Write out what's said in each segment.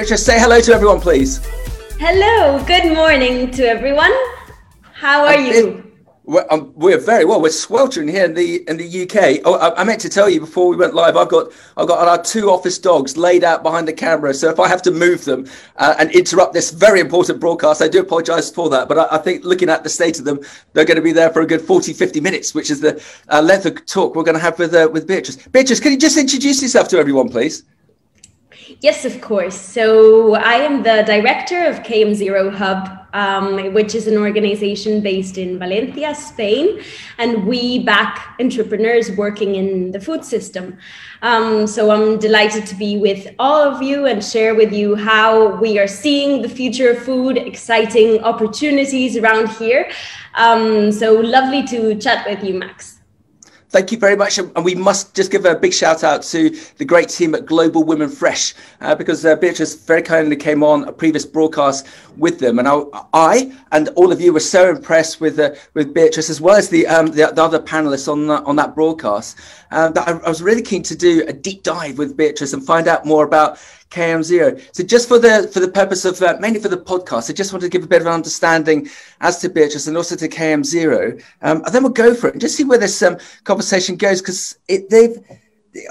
Beatrice, say hello to everyone, please. Hello, good morning to everyone. How are you? We're, um, we're, very well. We're sweltering here in the in the UK. Oh, I, I, meant to tell you before we went live. I've got I've got our two office dogs laid out behind the camera. So if I have to move them uh, and interrupt this very important broadcast, I do apologise for that. But I, I, think looking at the state of them, they're going to be there for a good 40, 50 minutes, which is the uh, length of talk we're going to have with uh, with Beatrice. Beatrice, can you just introduce yourself to everyone, please? Yes, of course. So I am the director of KM Zero Hub um, which is an organization based in Valencia, Spain, and we back entrepreneurs working in the food system. Um, so I'm delighted to be with all of you and share with you how we are seeing the future of food, exciting opportunities around here. Um, so lovely to chat with you, Max. Thank you very much. And we must just give a big shout out to the great team at Global Women Fresh uh, because uh, Beatrice very kindly came on a previous broadcast with them. And I, I and all of you were so impressed with uh, with Beatrice as well as the, um, the, the, other panelists on, on that broadcast uh, that I, I was really keen to do a deep dive with Beatrice and find out more about KM Zero. So just for the for the purpose of uh, mainly for the podcast, I just wanted to give a bit of an understanding as to Beatrice and also to KM Zero, um, and then we'll go for it and just see where this um, conversation goes because they've.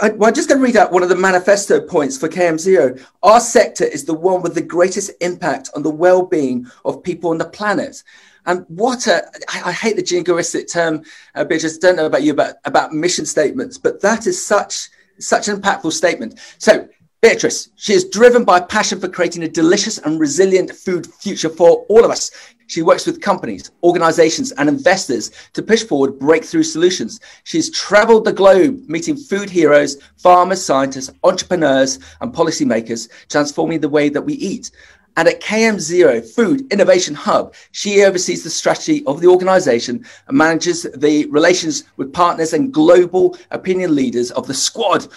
I, well, I'm just going to read out one of the manifesto points for KM Zero. Our sector is the one with the greatest impact on the well-being of people on the planet. And what a, I, I hate the jingoistic term, uh, Beatrice. Don't know about you but about mission statements, but that is such such an impactful statement. So Beatrice, she is driven by passion for creating a delicious and resilient food future for all of us. She works with companies, organizations, and investors to push forward breakthrough solutions. She's traveled the globe meeting food heroes, farmers, scientists, entrepreneurs, and policymakers, transforming the way that we eat. And at KM Zero Food Innovation Hub, she oversees the strategy of the organization and manages the relations with partners and global opinion leaders of the squad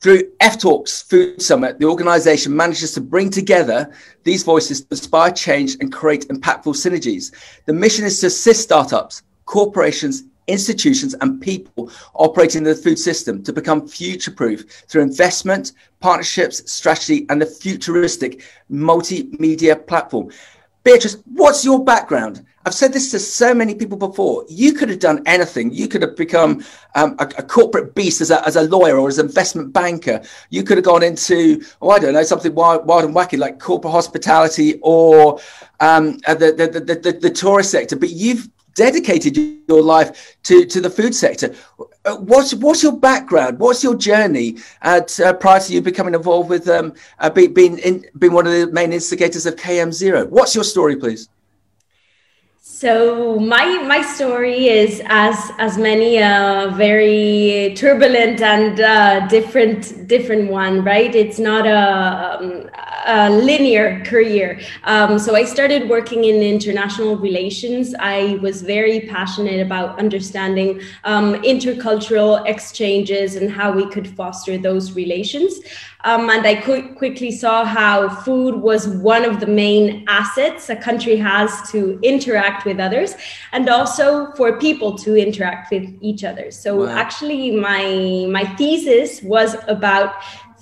through F Talks Food Summit, the organization manages to bring together these voices to inspire change and create impactful synergies. The mission is to assist startups, corporations, institutions, and people operating in the food system to become future proof through investment, partnerships, strategy, and the futuristic multimedia platform. Beatrice, what's your background? I've said this to so many people before. You could have done anything. You could have become um, a, a, corporate beast as a, as a lawyer or as an investment banker. You could have gone into, oh, I don't know, something wild, wild and wacky like corporate hospitality or um, uh, the, the, the, the, the tourist sector. But you've dedicated your life to, to the food sector. Uh, what's what's your background? What's your journey at, uh, prior to you becoming involved with um, uh, being in, being one of the main instigators of KM Zero? What's your story, please? So my my story is as as many a uh, very turbulent and uh, different different one, right? It's not a, um, a linear career. Um, so I started working in international relations. I was very passionate about understanding um, intercultural exchanges and how we could foster those relations. Um, and I qu- quickly saw how food was one of the main assets a country has to interact with others and also for people to interact with each other. So wow. actually my my thesis was about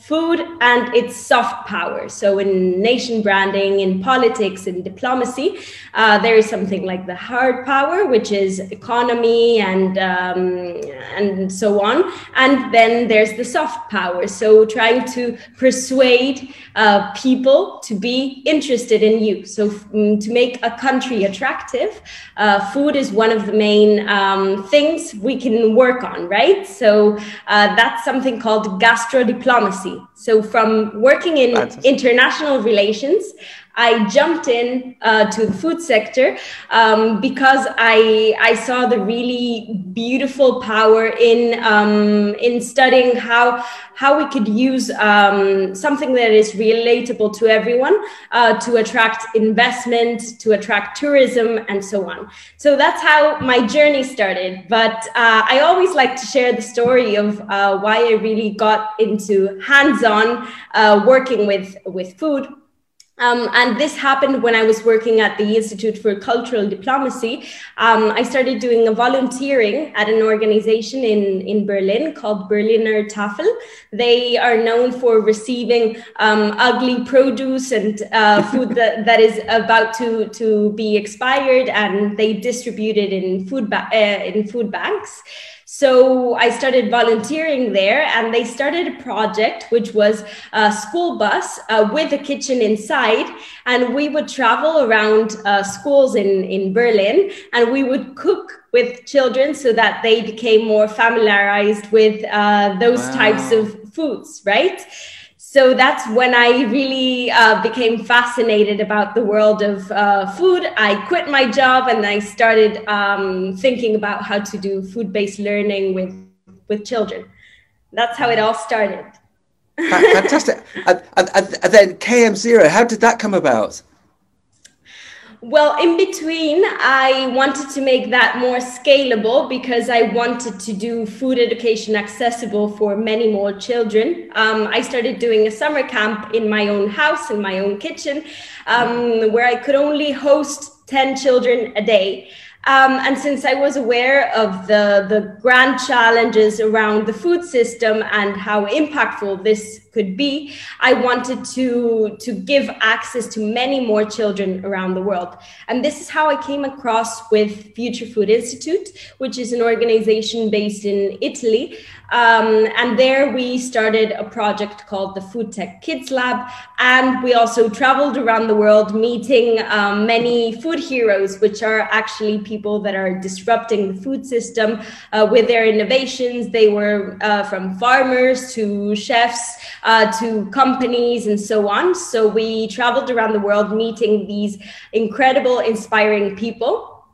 food and its soft power. So, in nation branding, in politics, in diplomacy, uh, there is something like the hard power, which is economy and um, and so on, and then there's the soft power. So, trying to persuade uh, people to be interested in you. So, um, to make a country attractive, uh, food is one of the main um, things we can work on, right? So, uh, that's something called gastro diplomacy. So from working in international relations, I jumped in uh, to the food sector um, because I I saw the really beautiful power in um, in studying how how we could use um, something that is relatable to everyone uh, to attract investment, to attract tourism, and so on. So that's how my journey started. But uh, I always like to share the story of uh, why I really got into hands-on uh, working with with food Um, and this happened when I was working at the Institute for Cultural Diplomacy. Um, I started doing a volunteering at an organization in, in Berlin called Berliner Tafel. They are known for receiving um, ugly produce and uh, food that, that is about to, to be expired, and they distribute it in food, ba- uh, in food banks. So I started volunteering there, and they started a project which was a school bus uh, with a kitchen inside. And we would travel around uh, schools in, in Berlin and we would cook with children so that they became more familiarized with uh, those wow. types of foods, right? So that's when I really uh, became fascinated about the world of uh, food. I quit my job and I started um, thinking about how to do food-based learning with with children. That's how it all started. Fantastic. and, and, and then KM Zero, how did that come about? Well, in between, I wanted to make that more scalable because I wanted to do food education accessible for many more children. Um, I started doing a summer camp in my own house, in my own kitchen, um, where I could only host 10 children a day. Um, and since I was aware of the, the grand challenges around the food system and how impactful this could be, I wanted to, to give access to many more children around the world. And this is how I came across with Future Food Institute, which is an organization based in Italy um, and there we started a project called the Food Tech Kids Lab. And we also traveled around the world meeting um, many food heroes, which are actually people that are disrupting the food system uh, with their innovations. They were uh, from farmers to chefs uh, to companies and so on. So we traveled around the world meeting these incredible, inspiring people.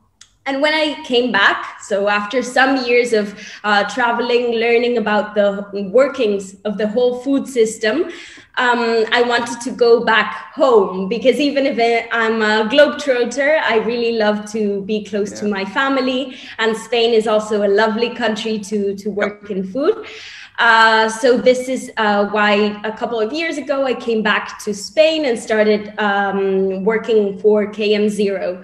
And when I came back, so after some years of uh, traveling, learning about the workings of the whole food system, um, I wanted to go back home because even if I'm a globetrotter, I really love to be close yeah. to my family. And Spain is also a lovely country to, to work in food. Uh, so this is uh, why a couple of years ago I came back to Spain and started um, working for KM Zero.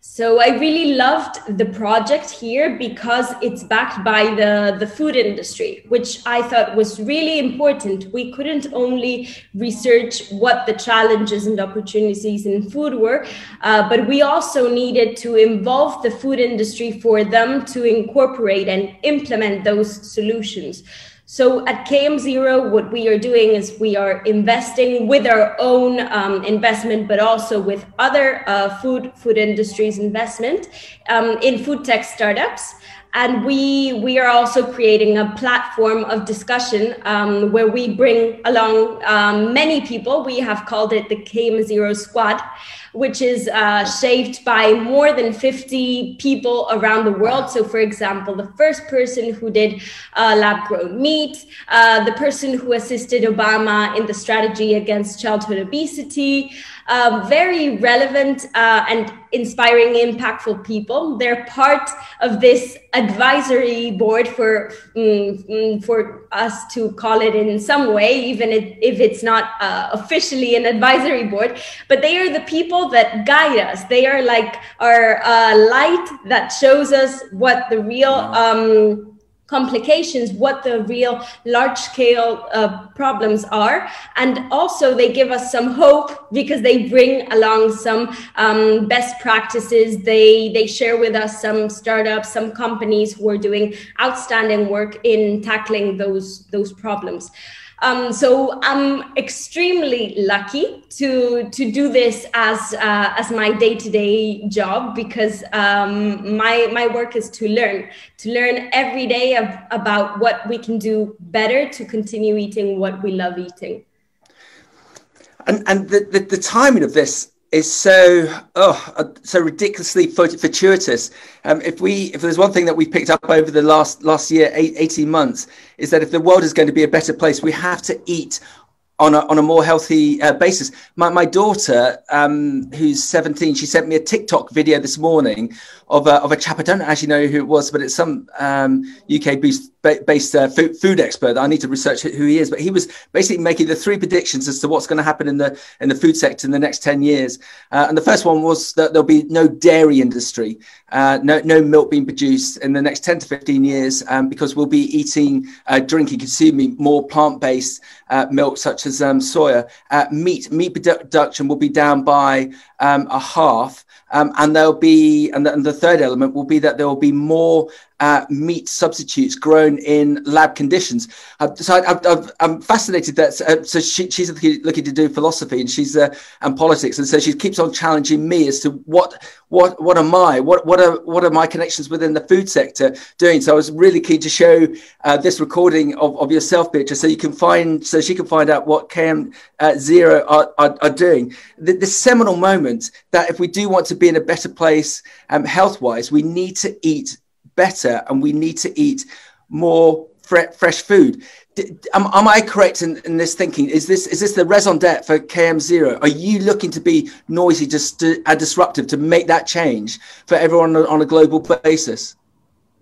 So I really loved the project here because it's backed by the, the food industry, which I thought was really important. We couldn't only research what the challenges and opportunities in food were, uh, but we also needed to involve the food industry for them to incorporate and implement those solutions. So at KM Zero, what we are doing is we are investing with our own um, investment, but also with other uh, food food industries investment um, in food tech startups. And we we are also creating a platform of discussion um, where we bring along um, many people. We have called it the KM Zero Squad which is uh, shaped by more than 50 people around the world. So, for example, the first person who did uh, lab grown meat, uh, the person who assisted Obama in the strategy against childhood obesity, um, very relevant uh, and inspiring, impactful people. They're part of this advisory board for um, for us to call it in some way, even if it's not uh, officially an advisory board. But they are the people that guide us. They are like our uh, light that shows us what the real. Um, complications, what the real large scale uh, problems are. And also, they give us some hope because they bring along some um, best practices. They, they share with us some startups, some companies who are doing outstanding work in tackling those, those problems. Um, so I'm extremely lucky to to do this as uh, as my day to day job because um, my my work is to learn to learn every day of, about what we can do better to continue eating what we love eating. And and the, the, the timing of this is so oh uh, so ridiculously fortuitous. Um, if we if there's one thing that we've picked up over the last last year, eight, 18 months, is that if the world is going to be a better place, we have to eat on a, on a more healthy uh, basis. My, my daughter, um, who's 17, she sent me a TikTok video this morning of a, of a chap. I don't actually know who it was, but it's some um, UK based, based uh, food, food, expert. I need to research who he is, but he was basically making the three predictions as to what's going to happen in the in the food sector in the next 10 years. Uh, and the first one was that there'll be no dairy industry, uh, no, no milk being produced in the next 10 to 15 years um, because we'll be eating, uh, drinking, consuming more plant based uh, milk, such as um, soya. Uh, meat, meat production will be down by um, a half. Um, and there'll be, and the, and the, third element will be that there will be more uh, meat substitutes grown in lab conditions. Uh, so I, am fascinated that uh, so she, she's looking, to do philosophy and she's uh, and politics, and so she keeps on challenging me as to what what what am I what what are what are my connections within the food sector doing. So I was really keen to show uh, this recording of, of yourself, Beatrice, so you can find so she can find out what KM uh, Zero are, are, are doing. The, the, seminal moment that if we do want to be in a better place um, health wise, we need to eat better and we need to eat more fre- fresh food. D- am, am, I correct in, in, this thinking? Is this is this the raison d'etre for KM Zero? Are you looking to be noisy, just to, uh, disruptive, to make that change for everyone on a, on a global basis?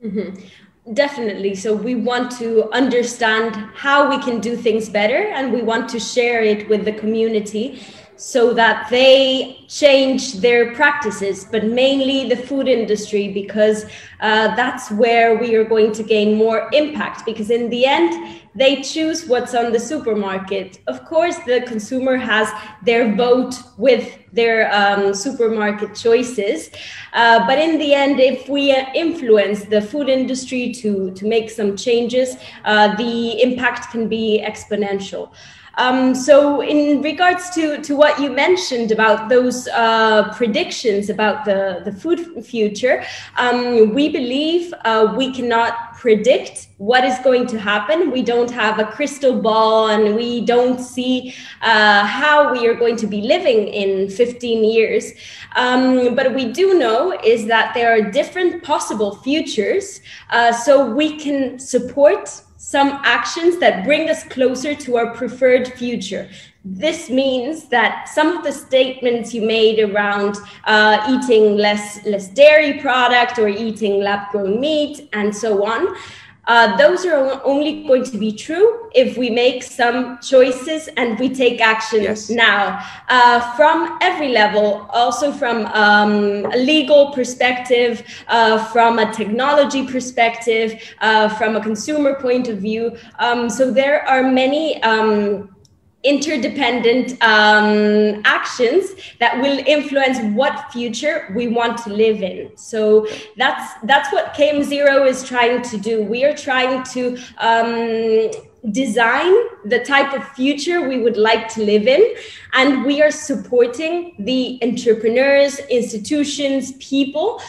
Mm-hmm. Definitely. So we want to understand how we can do things better, and we want to share it with the community so that they change their practices, but mainly the food industry, because uh, that's where we are going to gain more impact. Because in the end, they choose what's on the supermarket. Of course, the consumer has their vote with their um, supermarket choices. Uh, but in the end, if we uh, influence the food industry to, to make some changes, uh, the impact can be exponential. Um, so, in regards to, to what you mentioned about those uh, predictions about the, the food future, um, we believe uh, we cannot predict what is going to happen. We don't have a crystal ball and we don't see uh, how we are going to be living in 15 years. Um, but we do know is that there are different possible futures. Uh, so we can support some actions that bring us closer to our preferred future. This means that some of the statements you made around uh, eating less less dairy product or eating lab grown meat and so on uh, those are only going to be true if we make some choices and we take action yes. now uh, from every level, also from um, a legal perspective, uh, from a technology perspective, uh, from a consumer point of view. Um, so there are many. Um, interdependent um, actions that will influence what future we want to live in. So that's that's what KM Zero is trying to do. We are trying to um, design the type of future we would like to live in, and we are supporting the entrepreneurs, institutions, people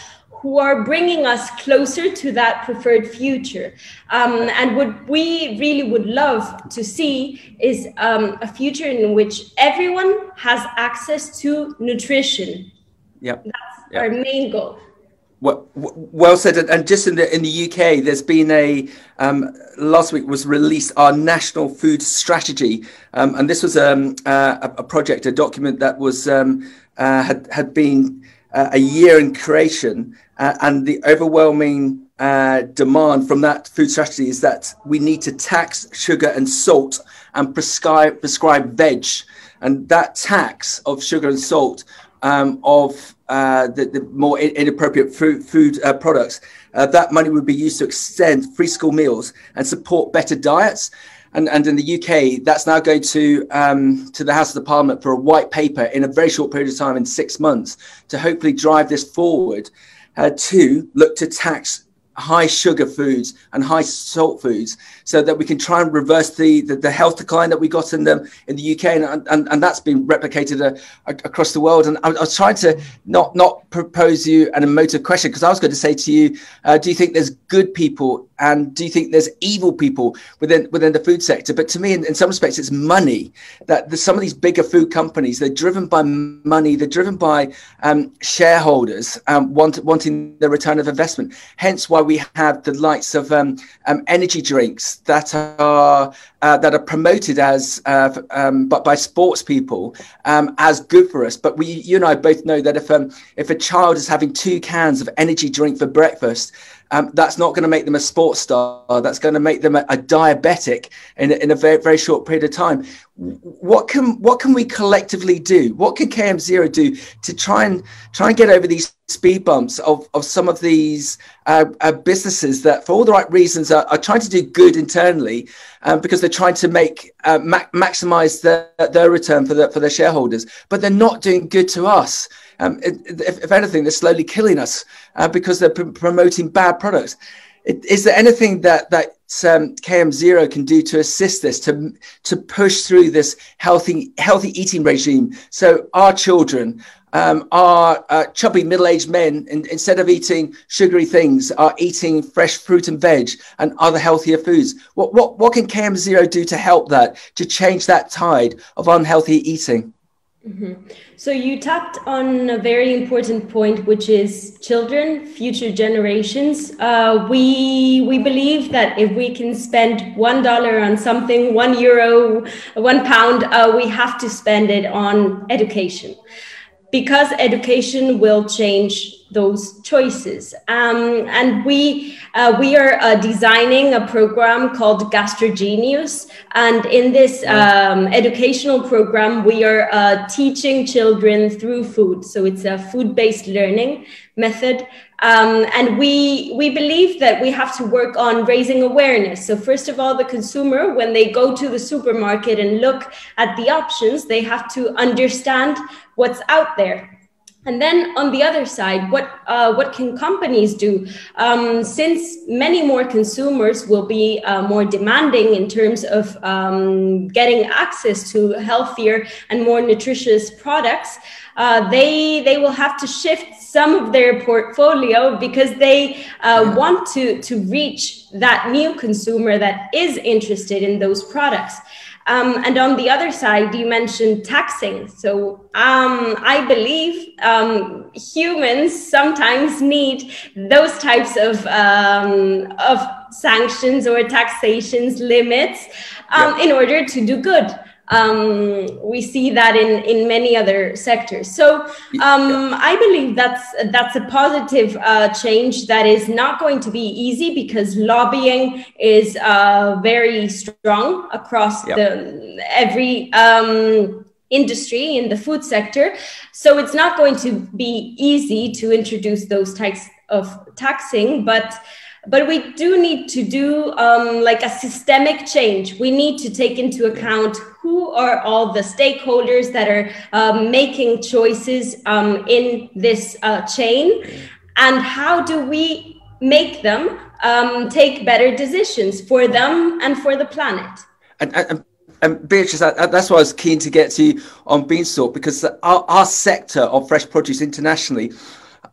who are bringing us closer to that preferred future. Um, and what we really would love to see is um, a future in which everyone has access to nutrition. Yep. That's yep. our main goal. Well, well said. And just in the in the UK, there's been a um, last week was released our national food strategy, um, and this was um, uh, a, a, project, a document that was um, uh, had had been uh, a year in creation, uh, and the overwhelming uh, demand from that food strategy is that we need to tax sugar and salt and prescribe prescribe veg, and that tax of sugar and salt um, of uh, the, the, more inappropriate food, food uh, products, uh, that money would be used to extend free school meals and support better diets. And, and in the UK, that's now going to um, to the House of the Parliament for a white paper in a very short period of time, in six months, to hopefully drive this forward. Uh, to look to tax high sugar foods and high salt foods so that we can try and reverse the, the, the health decline that we got in the, in the UK. And, and, and that's been replicated uh, across the world. And I, I, was trying to not, not propose you an emotive question because I was going to say to you, uh, do you think there's good people and do you think there's evil people within within the food sector? But to me, in, in some respects, it's money that the, some of these bigger food companies, they're driven by money, they're driven by um, shareholders um, want, wanting the return of investment. Hence why we have the likes of um, um, energy drinks that are uh, that are promoted as uh, um, but by sports people um, as good for us. But we, you and I both know that if um, if a child is having two cans of energy drink for breakfast, um, that's not going to make them a sports star. That's going to make them a, a diabetic in, in a very, very short period of time. What can what can we collectively do? What can KM Zero do to try and try and get over these speed bumps of, of some of these uh, uh, businesses that, for all the right reasons, are, are trying to do good internally um, because they're trying to make uh, ma- maximize their, their return for the, for their shareholders, but they're not doing good to us. Um, if, if, anything, they're slowly killing us uh, because they're pr- promoting bad products. It, is there anything that that um, KM Zero can do to assist this, to to push through this healthy healthy eating regime, so our children, um, our uh, chubby middle-aged men, in, instead of eating sugary things, are eating fresh fruit and veg and other healthier foods. What what what can KM Zero do to help that, to change that tide of unhealthy eating? Mm-hmm. So you tapped on a very important point, which is children, future generations. Uh, we we believe that if we can spend one dollar on something, one euro, one pound, uh, we have to spend it on education because education will change those choices. Um, and we uh, we are uh, designing a program called Gastrogenius, and in this um, educational program, we are uh, teaching children through food. So it's a food-based learning method. Um, and we we believe that we have to work on raising awareness. So first of all, the consumer, when they go to the supermarket and look at the options, they have to understand what's out there. And then on the other side, what uh, what can companies do? Um, since many more consumers will be uh, more demanding in terms of um, getting access to healthier and more nutritious products, uh, they they will have to shift some of their portfolio because they uh, want to to reach that new consumer that is interested in those products. Um, and on the other side, you mentioned taxing. So um, I believe um, humans sometimes need those types of um, of sanctions or taxations limits um, in order to do good um, we see that in in many other sectors. So um, I believe that's that's a positive uh, change that is not going to be easy because lobbying is uh, very strong across yep. the every. Um, industry in the food sector so it's not going to be easy to introduce those types of taxing but but we do need to do um, like a systemic change. We need to take into account who are all the stakeholders that are um, making choices um, in this uh, chain, and how do we make them um, take better decisions for them and for the planet. And, and, and Beatrice, that's what I was keen to get to you on Beanstalk because our, our sector of fresh produce internationally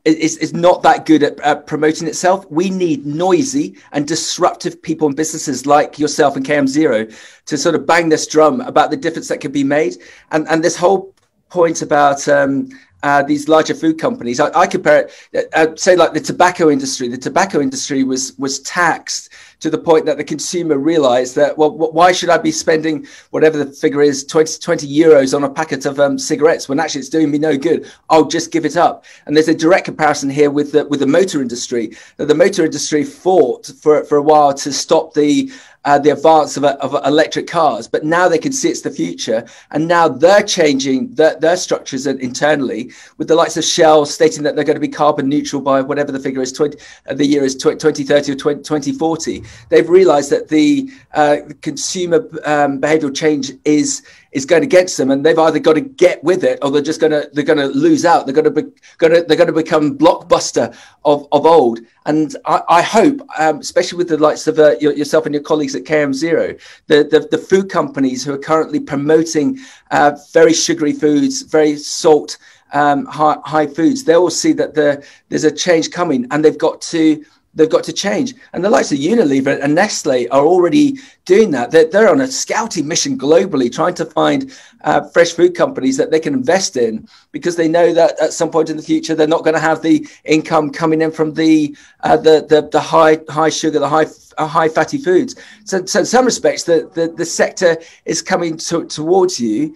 is, is not that good at, at, promoting itself. We need noisy and disruptive people and businesses like yourself and KM Zero to sort of bang this drum about the difference that can be made. And and this whole point about um, uh, these larger food companies. I, I compare it, uh, uh, say, like the tobacco industry. The tobacco industry was was taxed to the point that the consumer realized that, well, why should I be spending whatever the figure is, 20, 20 euros on a packet of um, cigarettes when actually it's doing me no good? I'll just give it up. And there's a direct comparison here with the, with the motor industry. The motor industry fought for, for a while to stop the uh, the advance of, of, electric cars, but now they can see it's the future. And now they're changing their, their structures internally with the likes of Shell stating that they're going to be carbon neutral by whatever the figure is, 20, uh, the year is 2030 or 20, 2040. They've realized that the uh, consumer um, behavioral change is is going against them, and they've either got to get with it or they're just going to they're going to lose out. They're going to be going to they're going to become blockbuster of of old. And I, I hope, um, especially with the likes of uh, yourself and your colleagues at KM Zero, the, the, the food companies who are currently promoting uh, very sugary foods, very salt. Um, high, high foods, they will see that the, there's a change coming, and they've got to they've got to change. And the likes of Unilever and Nestle are already doing that. They're, they're on a scouting mission globally, trying to find uh, fresh food companies that they can invest in because they know that at some point in the future they're not going to have the income coming in from the uh, the, the the high high sugar, the high uh, high fatty foods. So, so in some respects, the, the, the sector is coming to, towards you.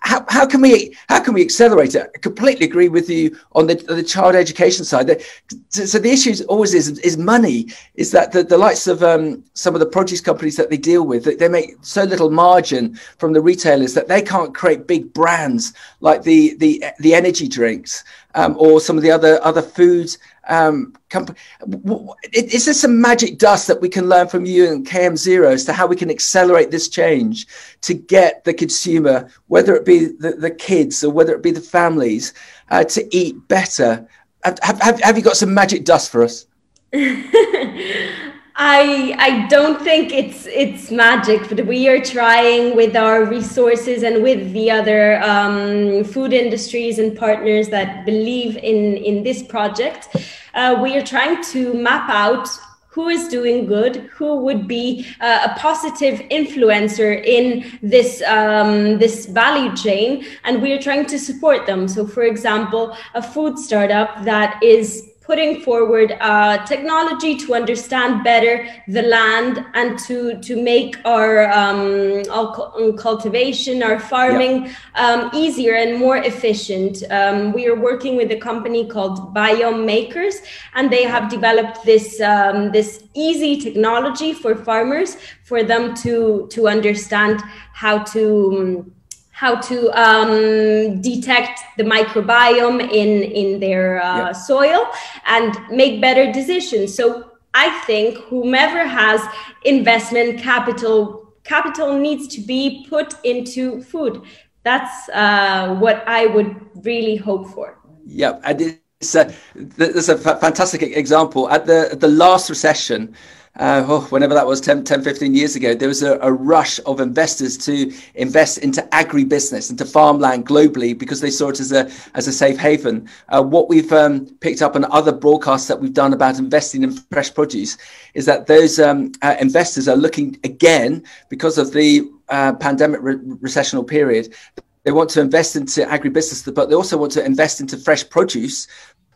How, how can we how can we accelerate it? I completely agree with you on the, the child education side. So, the issue always is is money. Is that the, the likes of um, some of the produce companies that they deal with, they make so little margin from the retailers that they can't create big brands like the the the energy drinks um, or some of the other other foods um. Is there some magic dust that we can learn from you and KM Zero as to how we can accelerate this change to get the consumer, whether it be the, the kids or whether it be the families, uh, to eat better? Have, have, have you got some magic dust for us? I I don't think it's it's magic, but we are trying with our resources and with the other um, food industries and partners that believe in in this project. Uh, we are trying to map out who is doing good, who would be uh, a positive influencer in this um, this value chain, and we are trying to support them. So, for example, a food startup that is putting forward uh, technology to understand better the land and to to make our, um, our um, cultivation, our farming um, easier and more efficient. Um, we are working with a company called Biome Makers, and they have developed this um, this easy technology for farmers for them to to understand how to um, how to um, detect the microbiome in in their uh, soil and make better decisions. So I think whomever has investment capital capital needs to be put into food. That's uh, what I would really hope for. Yeah, and it's a, there's a fantastic example at the the last recession uh, oh, whenever that was 10, 10 15 years ago, there was a, a, rush of investors to invest into agribusiness, into farmland globally, because they saw it as a, as a safe haven. Uh, what we've um, picked up on other broadcasts that we've done about investing in fresh produce is that those um, uh, investors are looking again, because of the uh, pandemic re- recessional period, they want to invest into agribusiness, but they also want to invest into fresh produce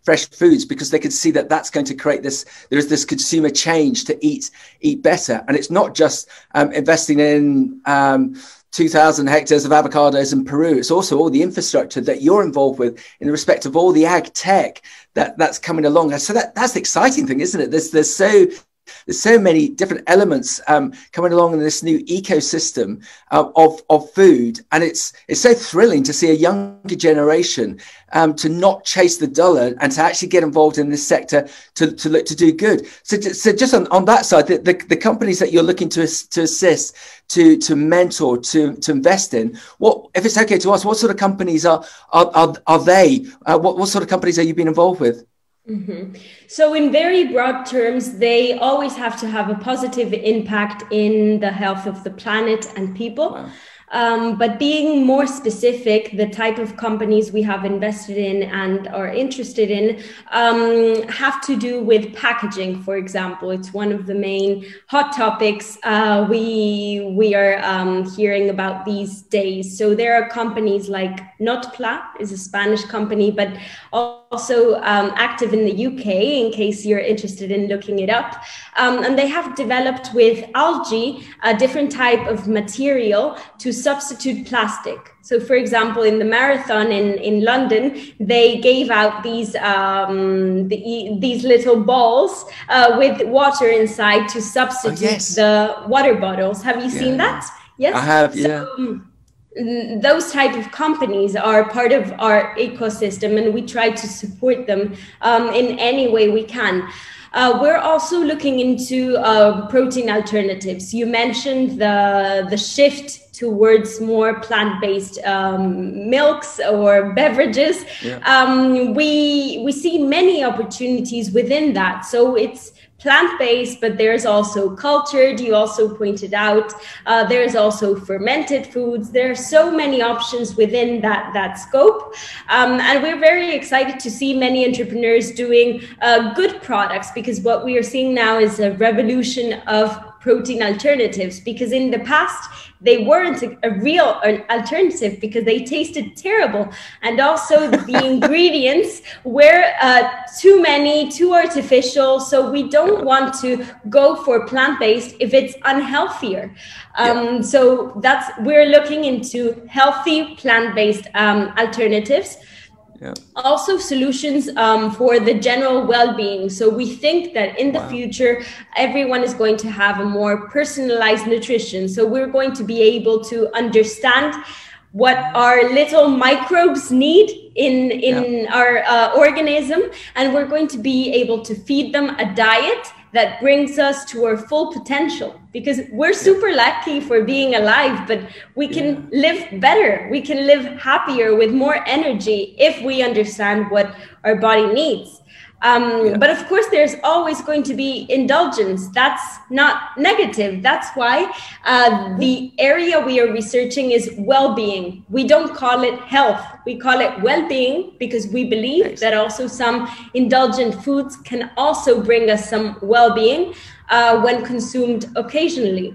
fresh foods because they can see that that's going to create this there is this consumer change to eat eat better and it's not just um, investing in um, 2000 hectares of avocados in Peru. It's also all the infrastructure that you're involved with in respect of all the ag tech that that's coming along. So that, that's the exciting thing, isn't it? There's, there's so there's so many different elements um, coming along in this new ecosystem uh, of, of food. And it's, it's so thrilling to see a younger generation um, to not chase the dollar and to actually get involved in this sector to, to look to do good. So, so just on, on that side, the, the, the companies that you're looking to, to assist, to, to mentor, to, to invest in, what, if it's okay to ask, what sort of companies are, are, are, are they? Uh, what, what sort of companies are you been involved with? Mm-hmm. So, in very broad terms, they always have to have a positive impact in the health of the planet and people. Wow. Um, but being more specific, the type of companies we have invested in and are interested in um, have to do with packaging, for example. It's one of the main hot topics uh, we we are um, hearing about these days. So there are companies like Notpla, is a Spanish company, but also um, active in the UK. In case you're interested in looking it up, um, and they have developed with algae a different type of material to substitute plastic. So, for example, in the marathon in, in London, they gave out these um, the, these little balls uh, with water inside to substitute oh, yes. the water bottles. Have you yeah. seen that? Yes, I have. Yeah. So, um, those type of companies are part of our ecosystem, and we try to support them um, in any way we can. Uh, we're also looking into uh, protein alternatives. You mentioned the the shift towards more plant-based um, milks or beverages. Yeah. Um, we we see many opportunities within that. So it's plant-based, but there's also cultured. You also pointed out uh, there's also fermented foods. There are so many options within that that scope, um, and we're very excited to see many entrepreneurs doing uh, good products because what we are seeing now is a revolution of protein alternatives because in the past they weren't a, real alternative because they tasted terrible. And also the ingredients were uh, too many too artificial. So we don't want to go for plant-based if it's unhealthier. Um, yeah. so that's we're looking into healthy plant-based um, alternatives yeah. Also, solutions um, for the general well being. So, we think that in the wow. future, everyone is going to have a more personalized nutrition. So, we're going to be able to understand what our little microbes need in in yeah. our uh, organism and we're going to be able to feed them a diet that brings us to our full potential. Because we're super lucky for being alive but we can live better. We can live happier with more energy if we understand what our body needs um, yeah. But of course, there's always going to be indulgence. That's not negative. That's why uh, the area we are researching is well being. We don't call it health, we call it well being because we believe nice. that also some indulgent foods can also bring us some well being uh, when consumed occasionally.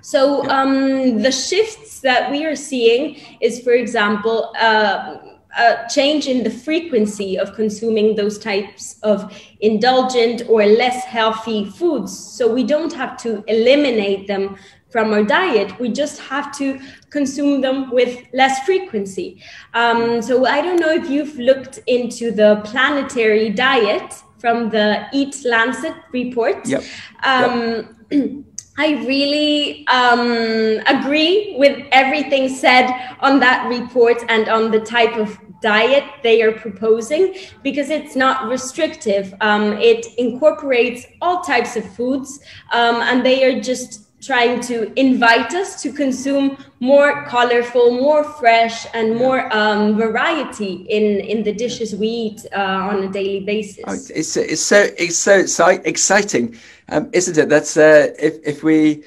So um, the shifts that we are seeing is, for example, uh, a change in the frequency of consuming those types of indulgent or less healthy foods. So we don't have to eliminate them from our diet. We just have to consume them with less frequency. Um, so I don't know if you've looked into the planetary diet from the Eat Lancet report. Yep. Um, yep. I really um, agree with everything said on that report and on the type of diet they are proposing because it's not restrictive. Um, it incorporates all types of foods um, and they are just trying to invite us to consume more colorful, more fresh, and more um, variety in in the dishes we eat uh, on a daily basis. Oh, it's it's so it's so exciting, um, isn't it? That's uh, if if we.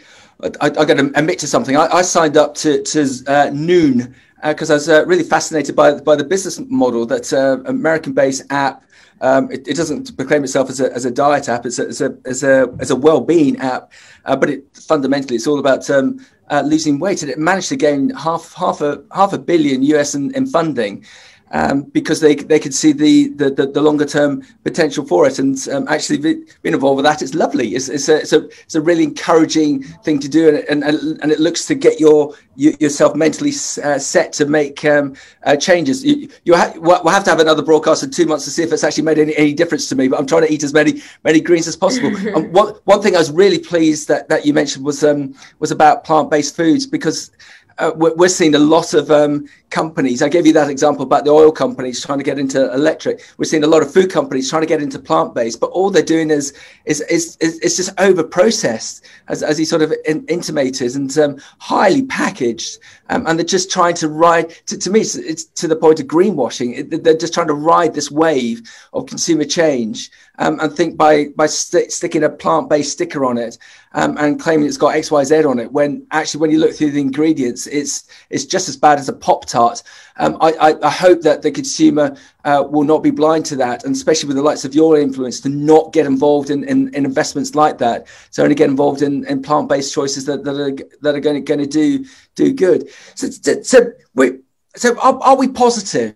I, I got to admit to something. I, I signed up to to uh, Noom because uh, I was uh, really fascinated by by the business model that uh, American-based app. Um, it, it, doesn't proclaim itself as a, as a diet app. It's a, as a, as a, as a well-being app, uh, but it fundamentally it's all about um, uh, losing weight, and it managed to gain half half a half a billion US in, in funding um, because they they could see the the, the, the longer term potential for it, and um, actually being involved with that, it's lovely. It's, it's a it's a it's a really encouraging thing to do, and and, and it looks to get your yourself mentally uh, set to make um, uh, changes. You, you ha- we'll have to have another broadcast in two months to see if it's actually made any, any difference to me. But I'm trying to eat as many many greens as possible. um, one one thing I was really pleased that that you mentioned was um was about plant based foods because uh, we're, seeing a lot of um, companies. I gave you that example about the oil companies trying to get into electric. We're seeing a lot of food companies trying to get into plant based, but all they're doing is is is, is, just over processed, as, as he sort of in, intimated, and um, highly packaged. Um, and they're just trying to ride. To, to me, it's, it's, to the point of greenwashing. It, they're just trying to ride this wave of consumer change um, and think by by st- sticking a plant based sticker on it um, and claiming it's got X Y Z on it, when actually when you look through the ingredients, it's it's just as bad as a pop tart part. Um, I, I, hope that the consumer uh, will not be blind to that, and especially with the likes of your influence, to not get involved in, in, in investments like that. So only get involved in, in plant based choices that, that are that are going to, going to do do good. So so we so are, are we positive?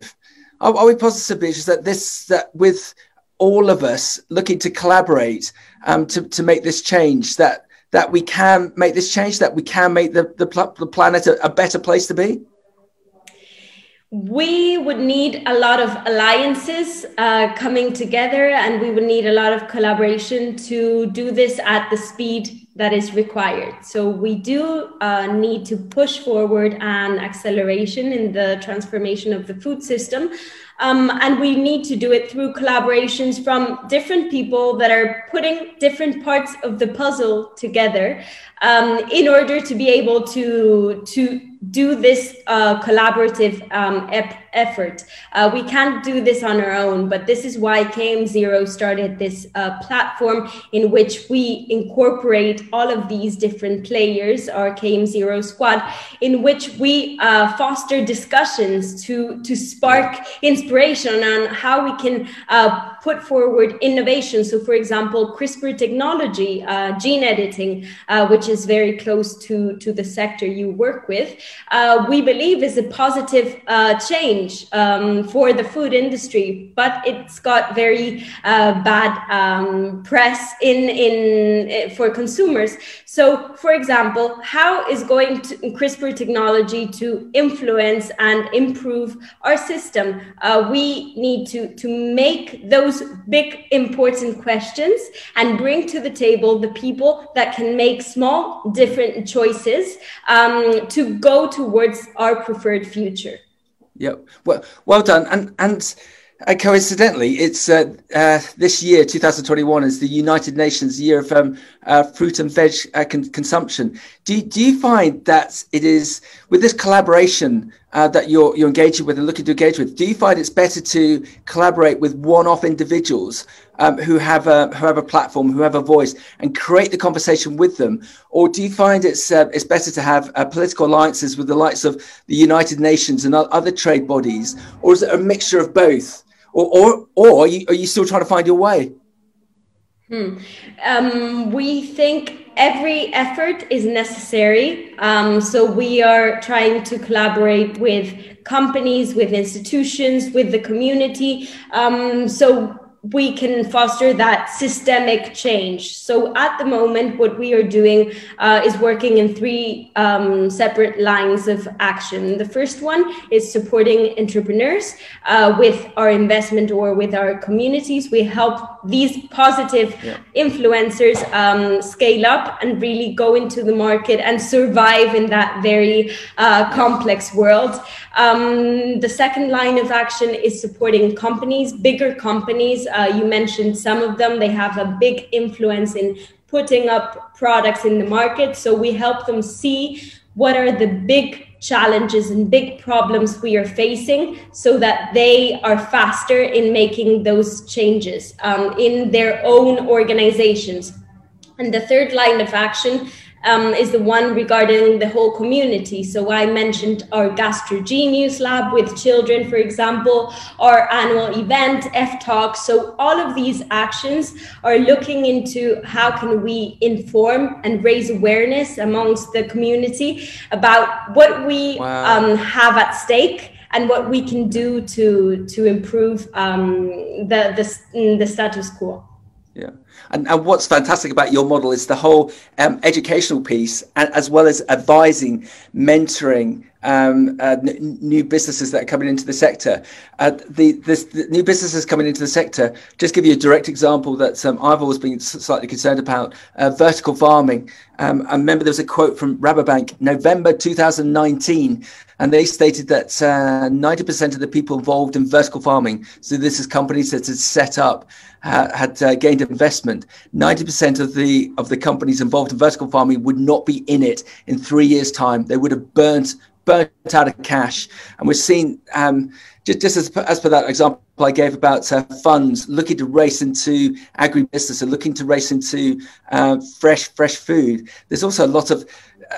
Are, are we positive, Beatrice, that this that with all of us looking to collaborate um, to to make this change that that we can make this change that we can make the the, the planet a, a better place to be we would need a lot of alliances uh, coming together and we would need a lot of collaboration to do this at the speed that is required. So we do uh, need to push forward an acceleration in the transformation of the food system. Um, and we need to do it through collaborations from different people that are putting different parts of the puzzle together um, in order to be able to to do this uh, collaborative um, effort. Uh, we can't do this on our own, but this is why KM Zero started this uh, platform in which we incorporate all of these different players, our KM Zero squad, in which we uh, foster discussions to, to spark inspiration on how we can uh, put forward innovation. So, for example, CRISPR technology, uh, gene editing, uh, which is very close to, to the sector you work with, we believe is a positive uh, change um, for the food industry, but it's got very uh, bad um, press in, in for consumers. So, for example, how is going to CRISPR technology to influence and improve our system? Uh, we need to, to make those big, important questions and bring to the table the people that can make small, different choices um, to go towards our preferred future. Yep. Well, well done. And and uh, coincidentally, it's uh, uh, this year, 2021, is the United Nations Year of um, uh, Fruit and Veg uh, con- Consumption. Do you, do you find that it is with this collaboration uh, that you're you're engaging with and looking to engage with? Do you find it's better to collaborate with one-off individuals um, who have a who have a platform, who have a voice, and create the conversation with them, or do you find it's it's better to have political alliances with the likes of the United Nations and other trade bodies, or is it a mixture of both? or or, or are, you, are you still trying to find your way? Hmm. Um, we think every effort is necessary. Um, so we are trying to collaborate with companies, with institutions, with the community. Um, so we can foster that systemic change. So at the moment, what we are doing uh, is working in three um, separate lines of action. The first one is supporting entrepreneurs uh, with our investment or with our communities. We help these positive yeah. influencers um, scale up and really go into the market and survive in that very uh, complex world. Um, the second line of action is supporting companies, bigger companies uh, you mentioned some of them. They have a big influence in putting up products in the market. So we help them see what are the big challenges and big problems we are facing so that they are faster in making those changes um, in their own organizations. And the third line of action um, is the one regarding the whole community. So I mentioned our Gastrogenius lab with children, for example, our annual event, F Talk. So all of these actions are looking into how can we inform and raise awareness amongst the community about what we wow. um, have at stake and what we can do to to improve um, the, the the status quo. Yeah. And, and what's fantastic about your model is the whole um, educational piece, and, as well as advising, mentoring um, uh, n- new businesses that are coming into the sector. Uh, the, this, the, new businesses coming into the sector, just give you a direct example that um, I've always been slightly concerned about uh, vertical farming. Um, I remember there was a quote from Rabobank, November 2019, and they stated that 90% uh, of the people involved in vertical farming, so this is companies that had set up, had uh, gained investment. 90% of the of the companies involved in vertical farming would not be in it in three years' time. They would have burnt burnt out of cash. And we're seeing um, just, just as, as per that example I gave about uh, funds looking to race into agribusiness and looking to race into uh, fresh fresh food. There's also a lot of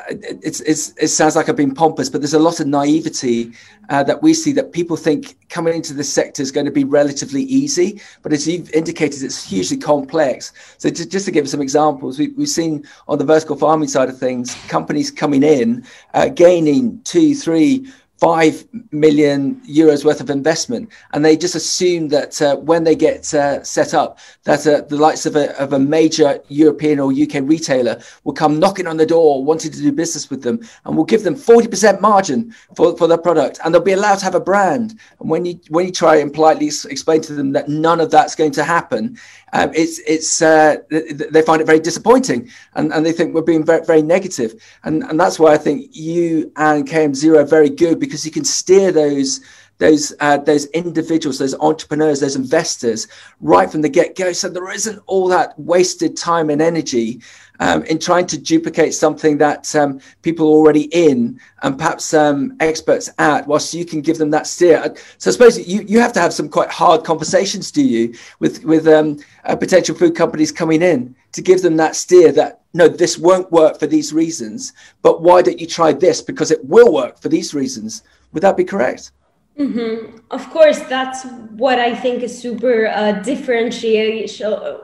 it's, it's, it sounds like I've been pompous, but there's a lot of naivety uh, that we see that people think coming into this sector is going to be relatively easy. But as you've indicated, it's hugely complex. So just, just to give some examples, we, have seen on the vertical farming side of things, companies coming in, uh, gaining two, three, five million euros worth of investment, and they just assume that uh, when they get uh, set up, that uh, the likes of a, of a major European or UK retailer will come knocking on the door, wanting to do business with them, and will give them forty percent margin for, for their product, and they'll be allowed to have a brand. And when you when you try and politely explain to them that none of that's going to happen, um, it's it's uh, they find it very disappointing, and, and they think we're being very very negative, and and that's why I think you and KM Zero are very good because you can steer those those uh, those individuals, those entrepreneurs, those investors right from the get go. So there isn't all that wasted time and energy um, in trying to duplicate something that um, people are already in and perhaps um, experts at, whilst you can give them that steer. Uh, so I suppose you, you have to have some quite hard conversations, do you, with with um, uh, potential food companies coming in to give them that steer that no, this won't work for these reasons, but why don't you try this because it will work for these reasons? Would that be correct? Mm-hmm. Of course, that's what I think is super uh,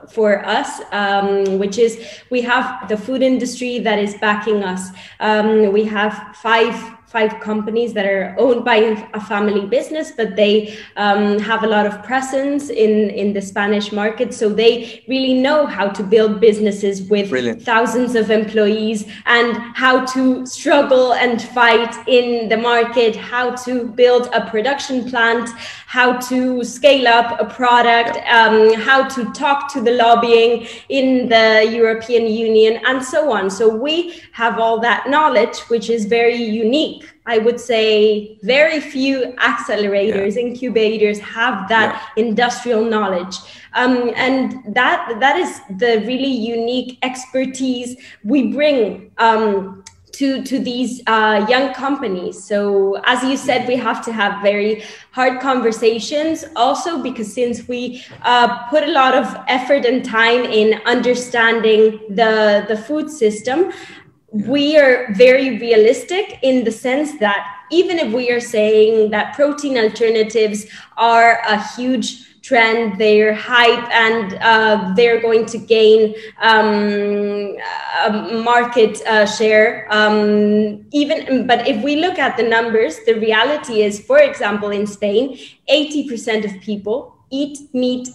for us, um, which is we have the food industry that is backing us. Um, we have five five companies that are owned by a family business, but they um, have a lot of presence in, in the Spanish market. So they really know how to build businesses with Brilliant. thousands of employees and how to struggle and fight in the market, how to build a production plant, how to scale up a product, um, how to talk to the lobbying in the European Union, and so on. So we have all that knowledge, which is very unique. I would say very few accelerators, yeah. incubators have that yeah. industrial knowledge. Um, and that that is the really unique expertise we bring um, to to these uh, young companies so as you said we have to have very hard conversations also because since we uh, put a lot of effort and time in understanding the the food system we are very realistic in the sense that even if we are saying that protein alternatives are a huge trend, their hype, and uh, they're going to gain um, market uh, share. Um, even, but if we look at the numbers, the reality is, for example, in Spain, 80% of people eat meat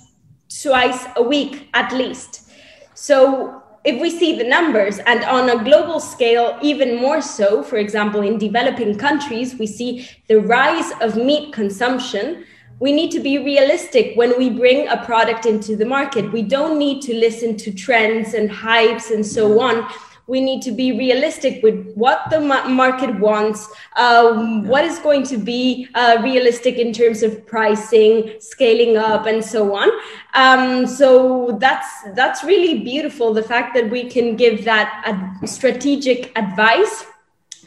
twice a week at least. So if we see the numbers and on a global scale even more so for example in developing countries we see the rise of meat consumption we need to be realistic when we bring a product into the market. We don't need to listen to trends and hypes and so on. We need to be realistic with what the market wants, uh, what is going to be uh, realistic in terms of pricing, scaling up, and so on. Um, so that's that's really beautiful. The fact that we can give that ad- strategic advice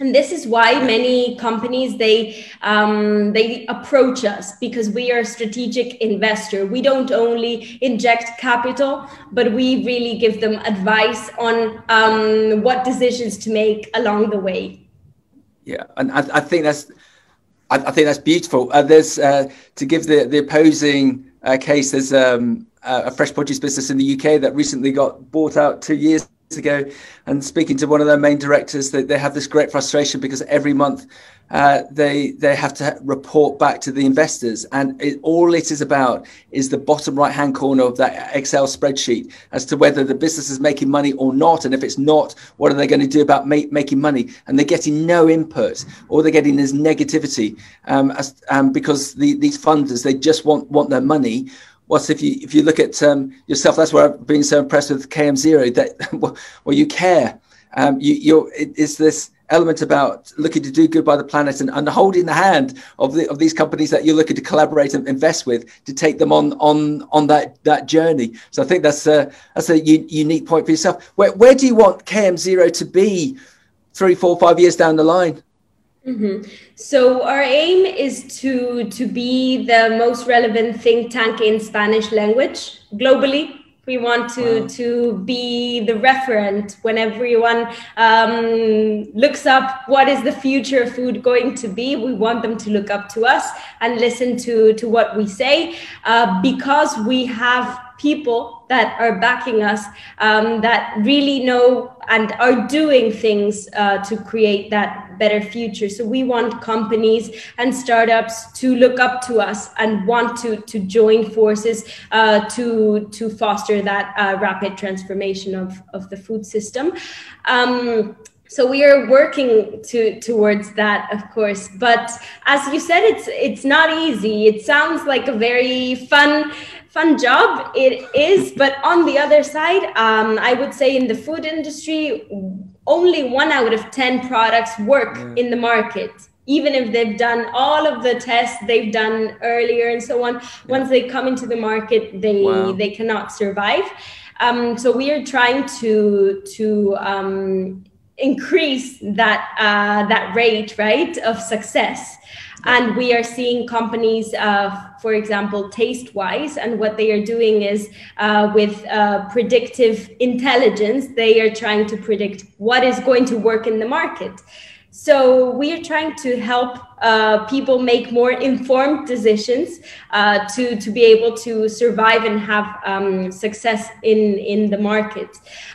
and this is why many companies they um, they approach us because we are a strategic investor. We don't only inject capital but we really give them advice on um, what decisions to make along the way. Yeah and i, I think that's I, I, think that's beautiful. Uh, there's uh, to give the the opposing uh, case there's um, a fresh produce business in the uk that recently got bought out two years ago and speaking to one of their main directors that they have this great frustration because every month uh, they they have to report back to the investors. And it, all it is about is the bottom right hand corner of that excel spreadsheet as to whether the business is making money or not. And if it's not what are they going to do about make, making money? And they're getting no input all they're getting is negativity um, as, um, because the, these funders they just want want their money What's if you if you look at um, yourself, that's why I've been so impressed with KM Zero that well, well you care. Um, you, you're it, it's this element about looking to do good by the planet and, and holding the hand of the of these companies that you're looking to collaborate and invest with to take them on on on that that journey. So I think that's a that's a u- unique point for yourself. Where where do you want KM Zero to be three, four, five years down the line? Mm-hmm. So our aim is to to be the most relevant think tank in Spanish language globally. We want to wow. to be the referent when everyone um, looks up what is the future of food going to be. We want them to look up to us and listen to to what we say uh, because we have people that are backing us um, that really know and are doing things uh, to create that better future. So we want companies and startups to look up to us and want to to join forces uh, to to foster that uh, rapid transformation of of the food system. Um, so we are working to towards that of course but as you said it's it's not easy it sounds like a very fun fun job it is but on the other side um, i would say in the food industry only one out of 10 products work yeah. in the market even if they've done all of the tests they've done earlier and so on yeah. once they come into the market they wow. they cannot survive um, so we are trying to to um, increase that uh, that rate right of success and we are seeing companies uh, for example Tastewise. and what they are doing is uh, with uh, predictive intelligence they are trying to predict what is going to work in the market So we are trying to help uh, people make more informed decisions uh, to to be able to survive and have um, success in in the market.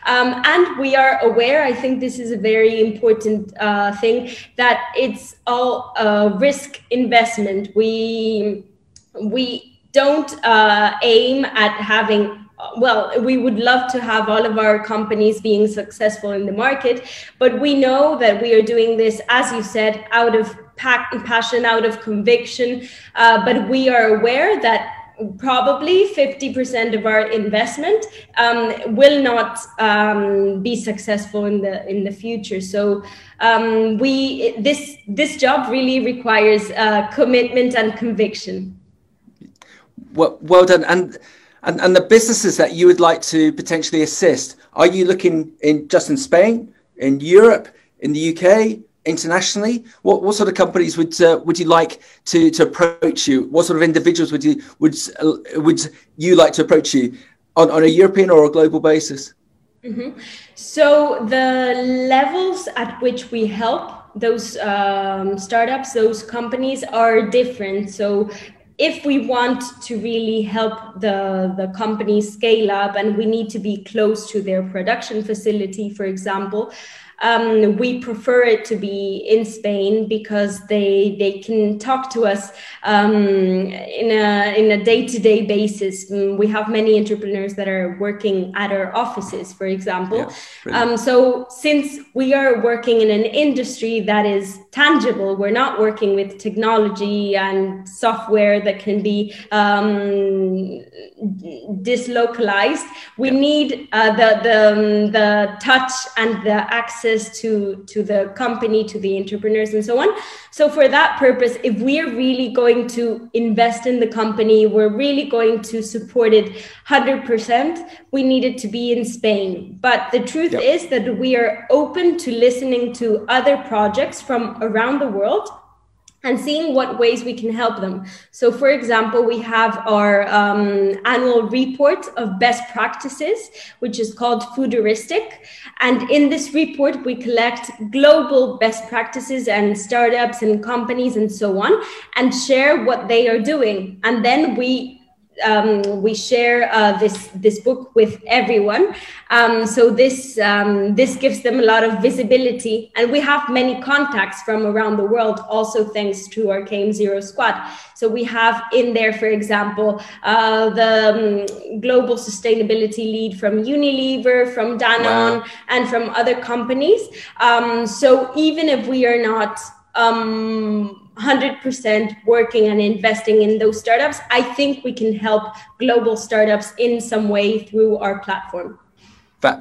Um, and we are aware. I think this is a very important uh, thing that it's all a risk investment. We we don't uh, aim at having well, we would love to have all of our companies being successful in the market, but we know that we are doing this, as you said, out of passion, out of conviction. Uh, but we are aware that probably 50% of our investment um, will not um, be successful in the in the future so um, we this this job really requires uh, commitment and conviction well, well done and and, and the businesses that you would like to potentially assist, are you looking in just in Spain, in Europe, in the UK, internationally? What, what sort of companies would uh, would you like to, to approach you? What sort of individuals would you would uh, would you like to approach you on, on a European or a global basis? Mm-hmm. So the levels at which we help those um, startups, those companies are different. So if we want to really help the, the company scale up and we need to be close to their production facility, for example, um, we prefer it to be in Spain because they they can talk to us um, in a in a day to day basis. Mm, we have many entrepreneurs that are working at our offices, for example. Yeah, um, so since we are working in an industry that is tangible, we're not working with technology and software that can be um, dislocalized. We yeah. need uh, the the um, the touch and the access access to to the company to the entrepreneurs and so on so for that purpose if we're really going to invest in the company we're really going to support it 100% we need it to be in spain but the truth yep. is that we are open to listening to other projects from around the world and seeing what ways we can help them. So, for example, we have our um, annual report of best practices, which is called Fooderistic. And in this report, we collect global best practices and startups and companies and so on, and share what they are doing. And then we um, we share uh, this this book with everyone. Um, so this um, this gives them a lot of visibility, and we have many contacts from around the world. Also, thanks to our KM Zero Squad. So we have in there, for example, uh, the um, global sustainability lead from Unilever, from Danone, wow. and from other companies. Um, so even if we are not um, 100% working and investing in those startups, I think we can help global startups in some way through our platform.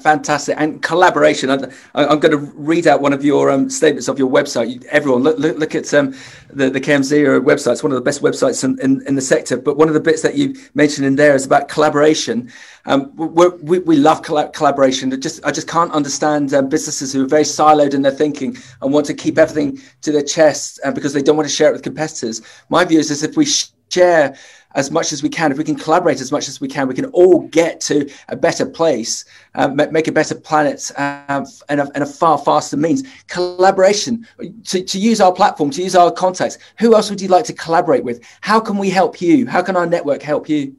Fantastic and collaboration. I'm, I'm going to read out one of your um, statements of your website. Everyone, look look, look at um, the the KM Zero website. It's one of the best websites in, in, in, the sector. But one of the bits that you mentioned in there is about collaboration. Um, we we love collaboration. I just I just can't understand um, businesses who are very siloed in their thinking and want to keep everything to their chest uh, because they don't want to share it with competitors. My view is, is if we share as much as we can, if we can collaborate as much as we can, we can all get to a better place, uh, make a better planet, uh, and, a, and, a, far faster means. Collaboration, to, to use our platform, to use our contacts. Who else would you like to collaborate with? How can we help you? How can our network help you?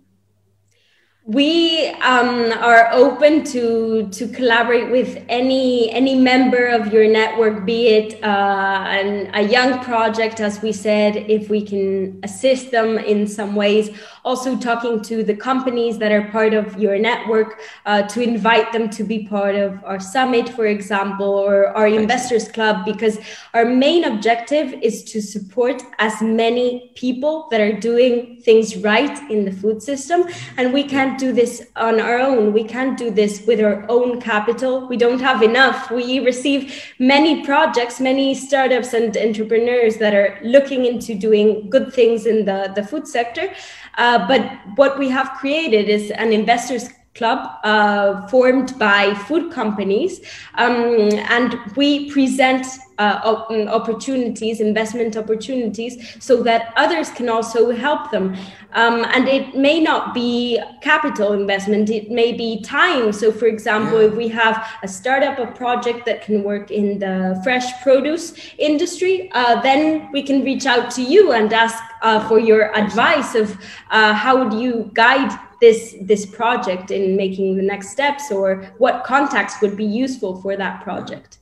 We um, are open to to collaborate with any any member of your network be it uh, an, a young project as we said if we can assist them in some ways. Also talking to the companies that are part of your network uh, to invite them to be part of our summit for example or our investors club because our main objective is to support as many people that are doing things right in the food system and we do this on our own. We can't do this with our own capital. We don't have enough. We receive many projects, many startups and entrepreneurs that are looking into doing good things in the, the food sector. Uh, but what we have created is an investors club uh, formed by food companies, um, and we present uh, mm, opportunities, investment opportunities, so that others can also help them. Um, and it may not be capital investment; it may be time. So, for example, yeah. if we have a startup, a project that can work in the fresh produce industry, uh, then we can reach out to you and ask uh, for your advice of uh, how would you guide this this project in making the next steps or what contacts would be useful for that project?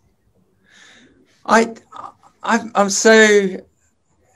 I i'm, I'm so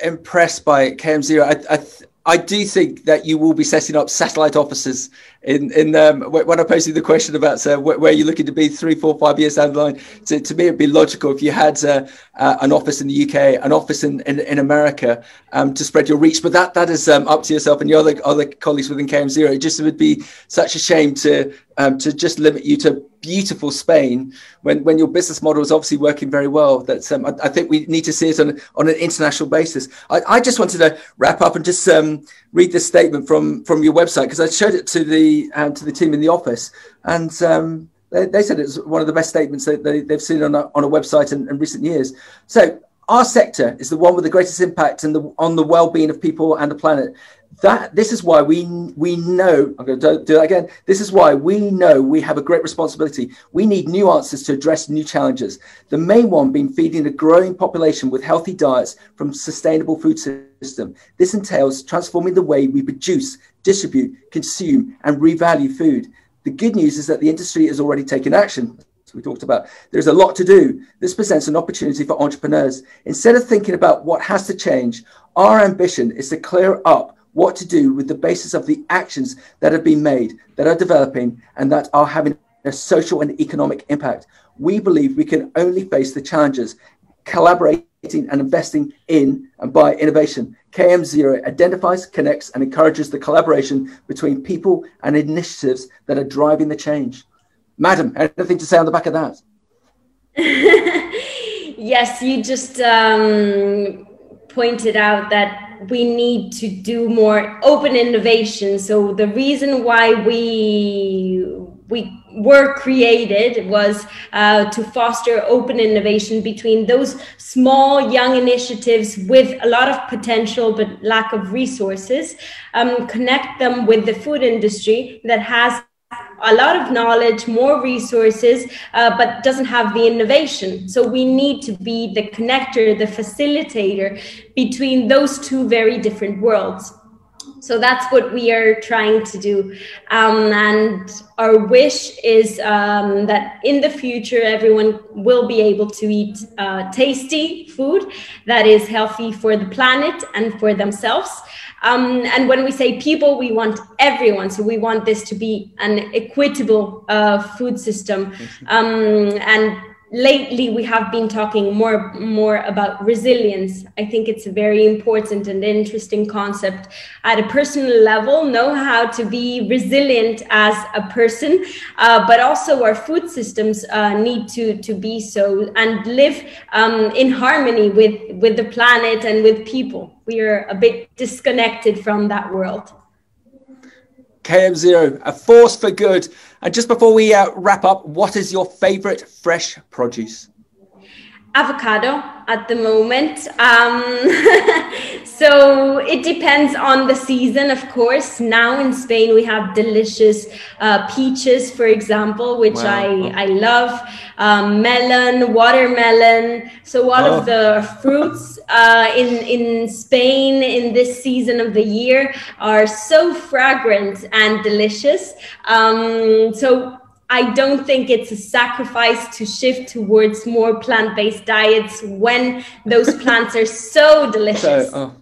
impressed by km zero. I i, I do think that you will be setting up satellite offices in in um, when I posted the question about uh, where you're looking to be three, four, five years down the line. To, to me, it'd be logical if you had uh, uh, an office in the UK, an office in in, in America um, to spread your reach. But that that is um, up to yourself and your other other colleagues within KM Zero. It just would be such a shame to um, to just limit you to beautiful Spain when, when your business model is obviously working very well. That um, I, I, think we need to see it on, on an international basis. I, I just wanted to wrap up and just um, read this statement from from your website because I showed it to the um, to the team in the office, and um, they, they, said it was one of the best statements that they, have seen on a, on a website in, in, recent years. So our sector is the one with the greatest impact the, on the well-being of people and the planet. That this is why we we know i'm going to do that again. This is why we know we have a great responsibility. We need new answers to address new challenges. The main one being feeding a growing population with healthy diets from sustainable food system. This entails transforming the way we produce distribute consume and revalue food. The good news is that the industry has already taken action as we talked about. There's a lot to do. This presents an opportunity for entrepreneurs. Instead of thinking about what has to change our ambition is to clear up what to do with the basis of the actions that have been made, that are developing, and that are having a social and economic impact. We believe we can only face the challenges. Collaborating and investing in and by innovation. KM Zero identifies, connects, and encourages the collaboration between people and initiatives that are driving the change. Madam, anything to say on the back of that? yes, you just um, pointed out that we need to do more open innovation. So the reason why we we were created was uh, to foster open innovation between those small young initiatives with a lot of potential but lack of resources um, connect them with the food industry that has a lot of knowledge, more resources, uh, but doesn't have the innovation. So we need to be the connector, the facilitator between those two very different worlds. So that's what we are trying to do. Um, and our wish is um, that in the future, everyone will be able to eat uh, tasty food that is healthy for the planet and for themselves. Um, and when we say people, we want everyone. So we want this to be an equitable uh, food system. Um, and lately we have been talking more more about resilience. I think it's a very important and interesting concept. At a personal level know how to be resilient as a person uh, but also our food systems uh, need to to be so and live um, in harmony with with the planet and with people. We are a bit disconnected from that world. Km zero a force for good and just before we uh, wrap up, what is your favorite fresh produce? Avocado at the moment. Um, so it depends on the season, of course. Now in Spain, we have delicious uh, peaches, for example, which wow. I, I love. Um, melon, watermelon. So all oh. of the fruits uh, in in Spain in this season of the year are so fragrant and delicious. Um, so I don't think it's a sacrifice to shift towards more plant-based diets when those plants are so delicious. So, oh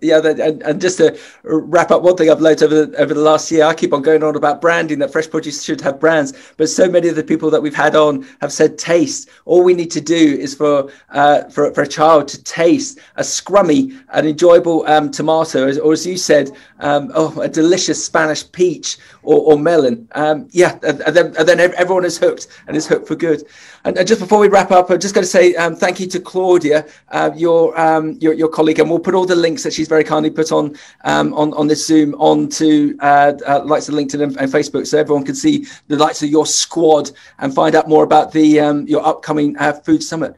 yeah, and, and just to wrap up, one thing I've learned over the, over the last year, I keep on going on about branding that fresh produce should have brands, but so many of the people that we've had on have said taste. All we need to do is for uh, for, for a child to taste a scrummy, an enjoyable um, tomato, or as you said, um, oh, a delicious Spanish peach or, or melon. Um, yeah, and then, and then everyone is hooked and is hooked for good. And, and just before we wrap up, I'm just going to say um, thank you to Claudia, uh, your, um, your your colleague, and we'll put all the links that she's very kindly put on um, on on this Zoom onto uh, uh, likes of LinkedIn and, and, Facebook, so everyone can see the likes of your squad and find out more about the um, your upcoming uh, food summit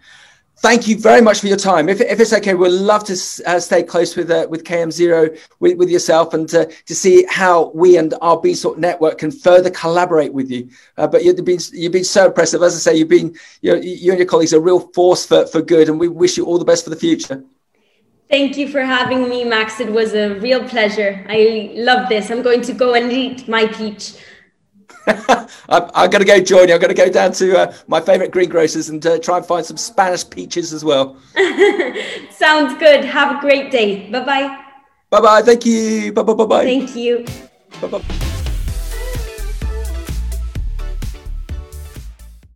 thank you very much for your time. If, if it's okay, we'd love to uh, stay close with uh, with KM Zero with, with yourself and uh, to see how we and our Beanstalk network can further collaborate with you. Uh, but you've been you've been so impressive. As I say, you've been you, know, you and your colleagues are a real force for, for good, and we wish you all the best for the future. Thank you for having me, Max. It was a real pleasure. I love this. I'm going to go and eat my peach. I'm, I'm going to go join you. I'm going to go down to uh, my favorite greengrocers and uh, try and find some Spanish peaches as well. Sounds good. Have a great day. Bye bye. Bye bye. Thank you. Bye bye. Bye bye. Thank you. Bye bye.